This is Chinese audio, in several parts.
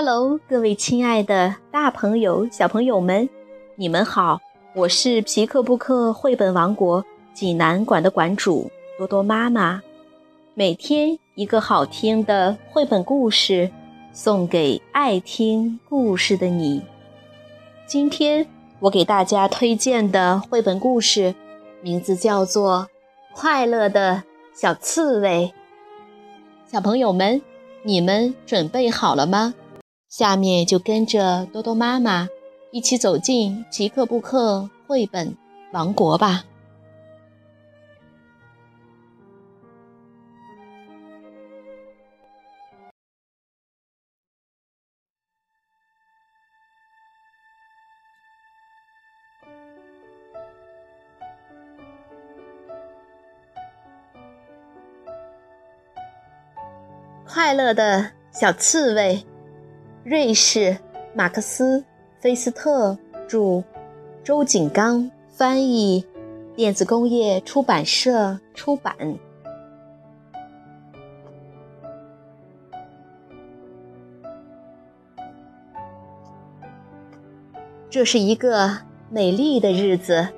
Hello，各位亲爱的大朋友、小朋友们，你们好！我是皮克布克绘本王国济南馆的馆主多多妈妈。每天一个好听的绘本故事，送给爱听故事的你。今天我给大家推荐的绘本故事，名字叫做《快乐的小刺猬》。小朋友们，你们准备好了吗？下面就跟着多多妈妈一起走进奇克布克绘本王国吧。快乐的小刺猬。瑞士，马克思·菲斯特著，周景刚翻译，电子工业出版社出版。这是一个美丽的日子，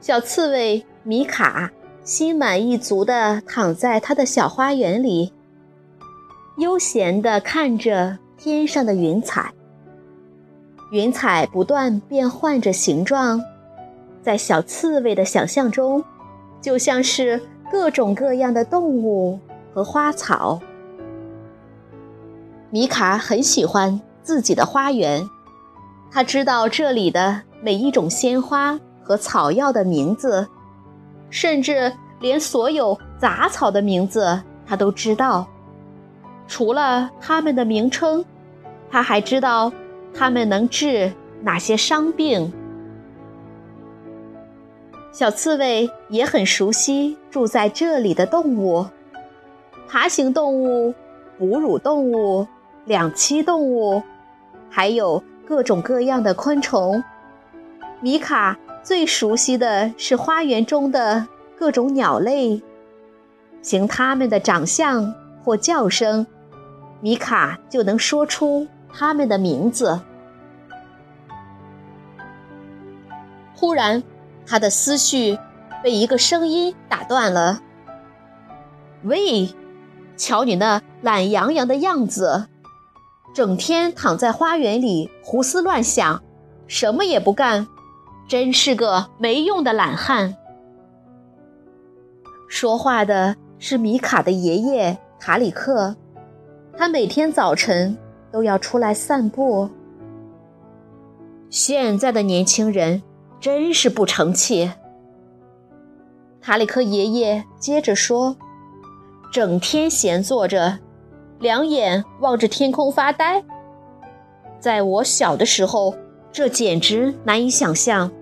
小刺猬米卡心满意足地躺在他的小花园里，悠闲地看着。天上的云彩，云彩不断变换着形状，在小刺猬的想象中，就像是各种各样的动物和花草。米卡很喜欢自己的花园，他知道这里的每一种鲜花和草药的名字，甚至连所有杂草的名字他都知道。除了它们的名称，他还知道它们能治哪些伤病。小刺猬也很熟悉住在这里的动物：爬行动物、哺乳动物、两栖动物，还有各种各样的昆虫。米卡最熟悉的是花园中的各种鸟类，凭它们的长相或叫声。米卡就能说出他们的名字。忽然，他的思绪被一个声音打断了。“喂，瞧你那懒洋洋的样子，整天躺在花园里胡思乱想，什么也不干，真是个没用的懒汉。”说话的是米卡的爷爷塔里克。他每天早晨都要出来散步。现在的年轻人真是不成器。塔里克爷爷接着说：“整天闲坐着，两眼望着天空发呆。在我小的时候，这简直难以想象。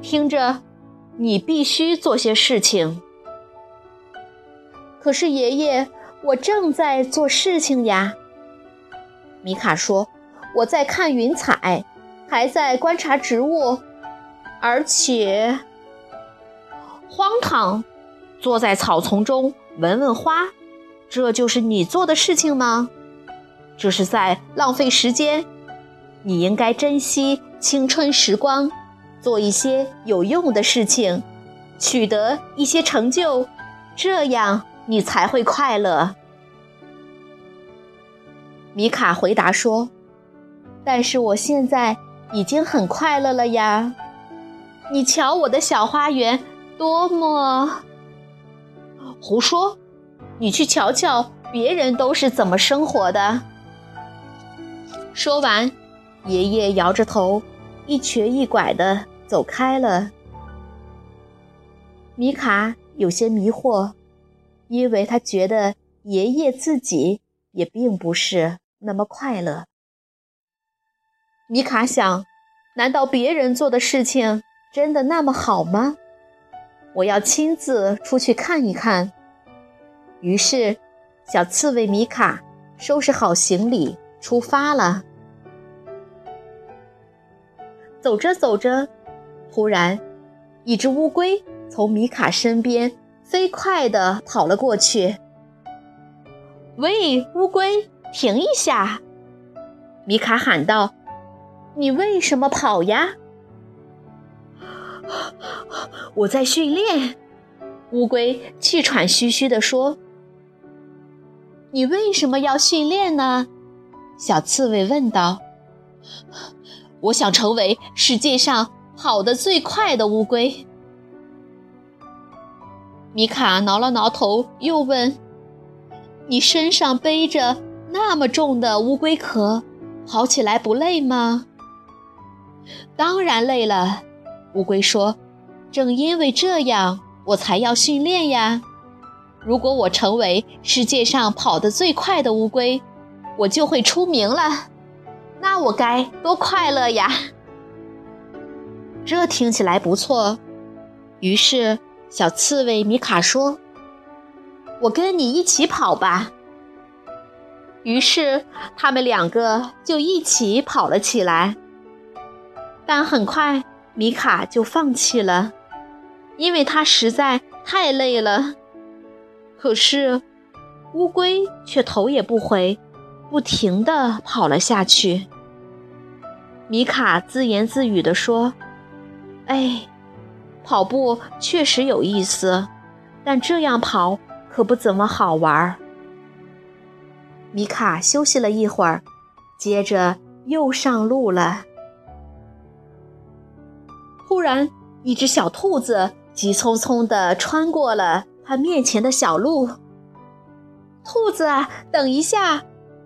听着，你必须做些事情。可是爷爷。”我正在做事情呀，米卡说：“我在看云彩，还在观察植物，而且荒唐，坐在草丛中闻闻花，这就是你做的事情吗？这是在浪费时间。你应该珍惜青春时光，做一些有用的事情，取得一些成就，这样。”你才会快乐，米卡回答说：“但是我现在已经很快乐了呀！你瞧我的小花园多么……胡说！你去瞧瞧别人都是怎么生活的。”说完，爷爷摇着头，一瘸一拐的走开了。米卡有些迷惑。因为他觉得爷爷自己也并不是那么快乐。米卡想：难道别人做的事情真的那么好吗？我要亲自出去看一看。于是，小刺猬米卡收拾好行李出发了。走着走着，突然，一只乌龟从米卡身边。飞快地跑了过去。喂，乌龟，停一下！米卡喊道：“你为什么跑呀？”我在训练。乌龟气喘吁吁地说：“你为什么要训练呢？”小刺猬问道。“我想成为世界上跑得最快的乌龟。”米卡挠了挠头，又问：“你身上背着那么重的乌龟壳，跑起来不累吗？”“当然累了。”乌龟说，“正因为这样。”我才要训练呀！如果我成为世界上跑得最快的乌龟，我就会出名了。那我该多快乐呀！这听起来不错。于是，小刺猬米卡说：“我跟你一起跑吧。”于是，他们两个就一起跑了起来。但很快，米卡就放弃了。因为它实在太累了，可是乌龟却头也不回，不停地跑了下去。米卡自言自语地说：“哎，跑步确实有意思，但这样跑可不怎么好玩。”米卡休息了一会儿，接着又上路了。忽然，一只小兔子。急匆匆地穿过了他面前的小路。兔子，等一下，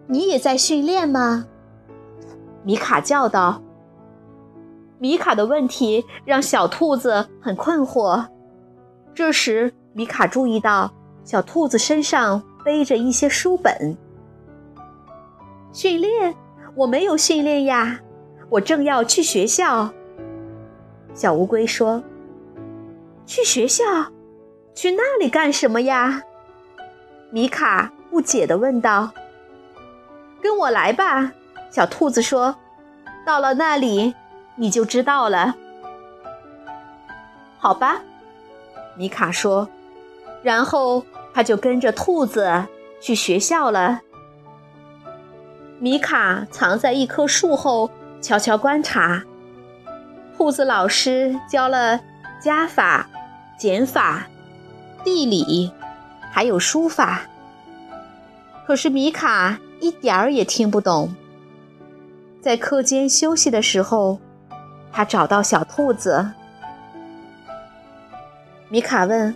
你也在训练吗？米卡叫道。米卡的问题让小兔子很困惑。这时，米卡注意到小兔子身上背着一些书本。训练？我没有训练呀，我正要去学校。小乌龟说。去学校？去那里干什么呀？米卡不解地问道。“跟我来吧。”小兔子说，“到了那里，你就知道了。”好吧，米卡说，然后他就跟着兔子去学校了。米卡藏在一棵树后，悄悄观察。兔子老师教了加法。减法、地理，还有书法。可是米卡一点儿也听不懂。在课间休息的时候，他找到小兔子。米卡问：“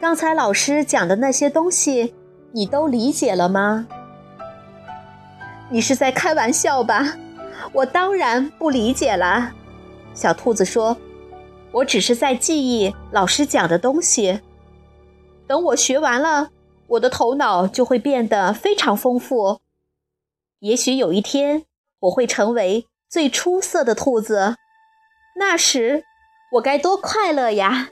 刚才老师讲的那些东西，你都理解了吗？”“你是在开玩笑吧？”“我当然不理解了。”小兔子说。我只是在记忆老师讲的东西。等我学完了，我的头脑就会变得非常丰富。也许有一天，我会成为最出色的兔子。那时，我该多快乐呀！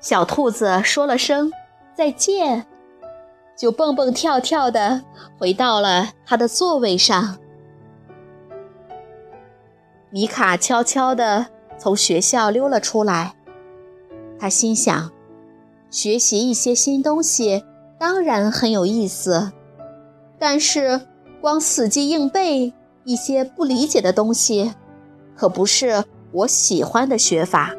小兔子说了声再见，就蹦蹦跳跳的回到了它的座位上。米卡悄悄的。从学校溜了出来，他心想：学习一些新东西当然很有意思，但是光死记硬背一些不理解的东西，可不是我喜欢的学法。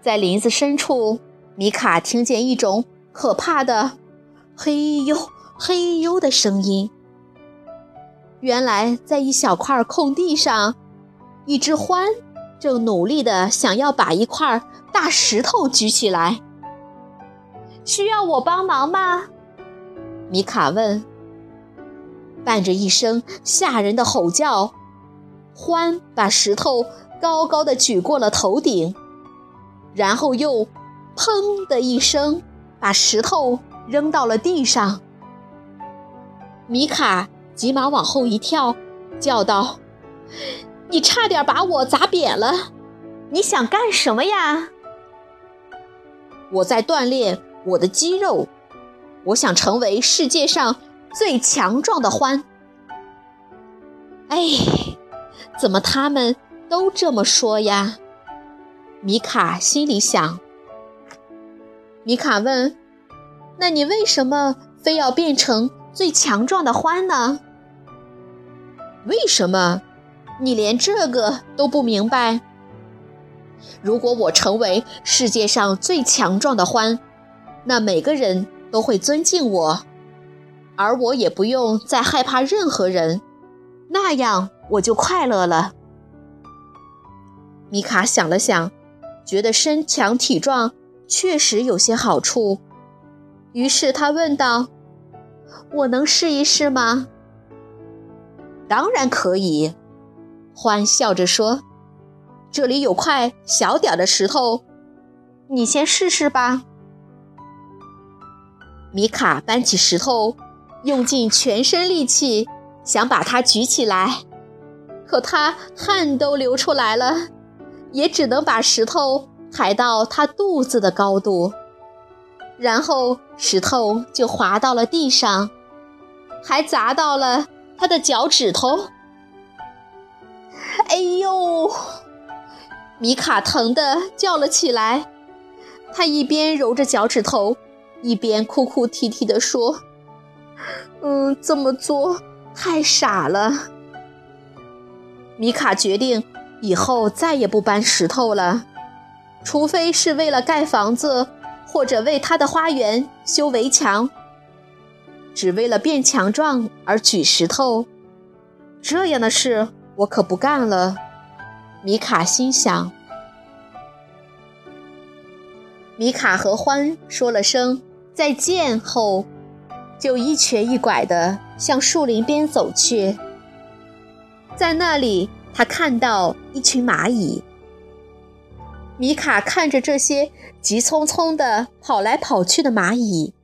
在林子深处，米卡听见一种可怕的“嘿呦嘿呦”的声音。原来，在一小块空地上。一只獾正努力地想要把一块大石头举起来。需要我帮忙吗？米卡问。伴着一声吓人的吼叫，獾把石头高高的举过了头顶，然后又“砰”的一声把石头扔到了地上。米卡急忙往后一跳，叫道。你差点把我砸扁了！你想干什么呀？我在锻炼我的肌肉，我想成为世界上最强壮的獾。哎，怎么他们都这么说呀？米卡心里想。米卡问：“那你为什么非要变成最强壮的獾呢？为什么？你连这个都不明白？如果我成为世界上最强壮的獾，那每个人都会尊敬我，而我也不用再害怕任何人，那样我就快乐了。米卡想了想，觉得身强体壮确实有些好处，于是他问道：“我能试一试吗？”“当然可以。”欢笑着说。这里有块小点的石头，你先试试吧。米卡搬起石头，用尽全身力气想把它举起来，可他汗都流出来了，也只能把石头抬到他肚子的高度，然后石头就滑到了地上，还砸到了他的脚趾头。哎呦！米卡疼得叫了起来，他一边揉着脚趾头，一边哭哭啼啼地说：“嗯，这么做太傻了。”米卡决定以后再也不搬石头了，除非是为了盖房子或者为他的花园修围墙。只为了变强壮而举石头，这样的事我可不干了。米卡心想。米卡和欢说了声再见后，就一瘸一拐地向树林边走去。在那里，他看到一群蚂蚁。米卡看着这些急匆匆的跑来跑去的蚂蚁，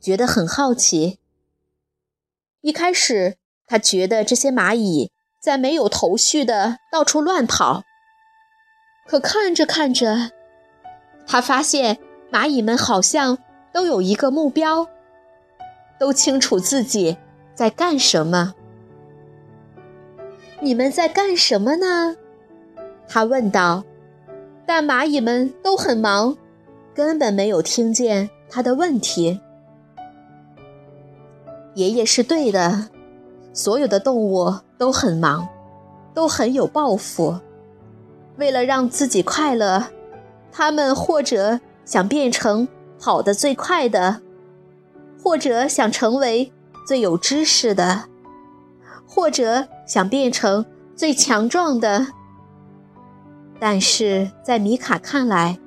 觉得很好奇。一开始，他觉得这些蚂蚁在没有头绪的到处乱跑。可看着看着，他发现蚂蚁们好像都有一个目标，都清楚自己在干什么。你们在干什么呢？他问道。但蚂蚁们都很忙，根本没有听见他的问题。爷爷是对的，所有的动物都很忙，都很有抱负。为了让自己快乐，他们或者想变成跑得最快的，或者想成为最有知识的，或者想变成最强壮的。但是在米卡看来，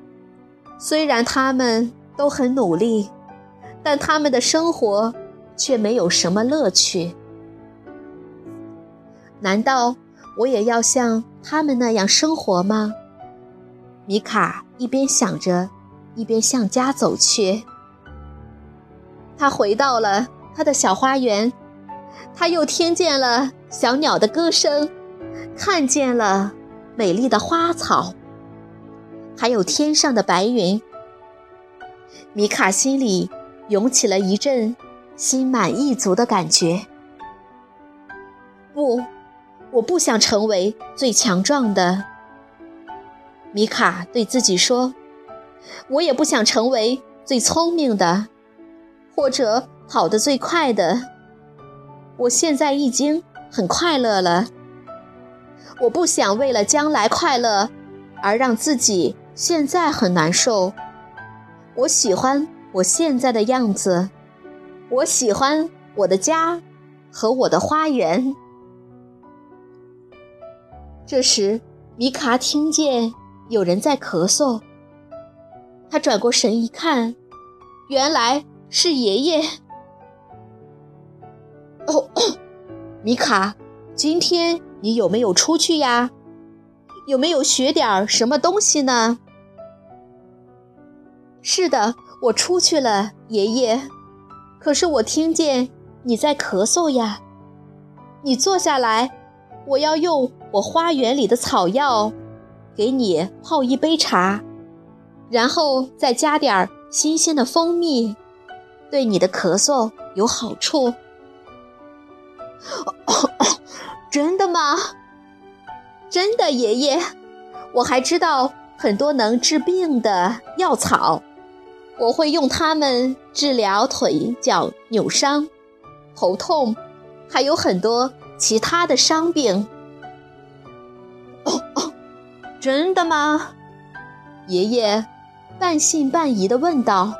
虽然他们都很努力，但他们的生活却没有什么乐趣。难道？我也要像他们那样生活吗？米卡一边想着，一边向家走去。他回到了他的小花园，他又听见了小鸟的歌声，看见了美丽的花草，还有天上的白云。米卡心里涌起了一阵心满意足的感觉。不。我不想成为最强壮的，米卡对自己说。我也不想成为最聪明的，或者跑得最快的。我现在已经很快乐了。我不想为了将来快乐而让自己现在很难受。我喜欢我现在的样子。我喜欢我的家和我的花园。这时，米卡听见有人在咳嗽。他转过神一看，原来是爷爷。哦，米卡，今天你有没有出去呀？有没有学点什么东西呢？是的，我出去了，爷爷。可是我听见你在咳嗽呀。你坐下来。我要用我花园里的草药，给你泡一杯茶，然后再加点新鲜的蜂蜜，对你的咳嗽有好处。真的吗？真的，爷爷，我还知道很多能治病的药草，我会用它们治疗腿脚扭伤，头痛，还有很多其他的伤病。哦哦，真的吗？爷爷半信半疑地问道。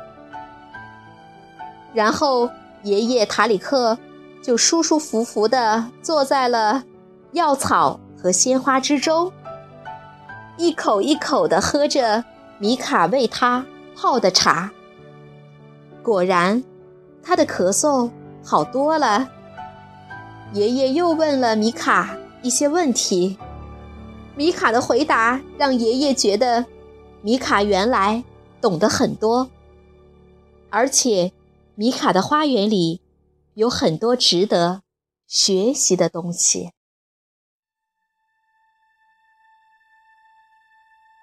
然后，爷爷塔里克就舒舒服服地坐在了药草和鲜花之中，一口一口地喝着米卡为他泡的茶。果然，他的咳嗽好多了。爷爷又问了米卡一些问题，米卡的回答让爷爷觉得米卡原来懂得很多，而且。米卡的花园里有很多值得学习的东西。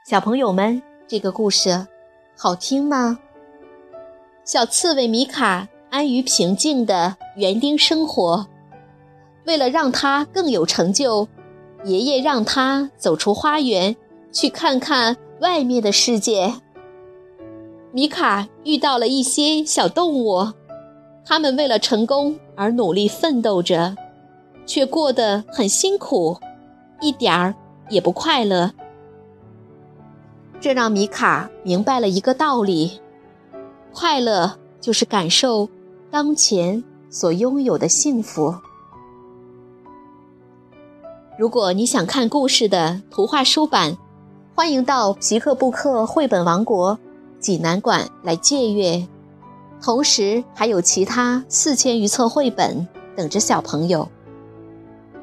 小朋友们，这个故事好听吗？小刺猬米卡安于平静的园丁生活，为了让他更有成就，爷爷让他走出花园，去看看外面的世界。米卡遇到了一些小动物，他们为了成功而努力奋斗着，却过得很辛苦，一点儿也不快乐。这让米卡明白了一个道理：快乐就是感受当前所拥有的幸福。如果你想看故事的图画书版，欢迎到皮克布克绘本王国。济南馆来借阅，同时还有其他四千余册绘本等着小朋友。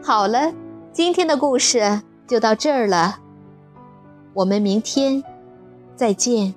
好了，今天的故事就到这儿了，我们明天再见。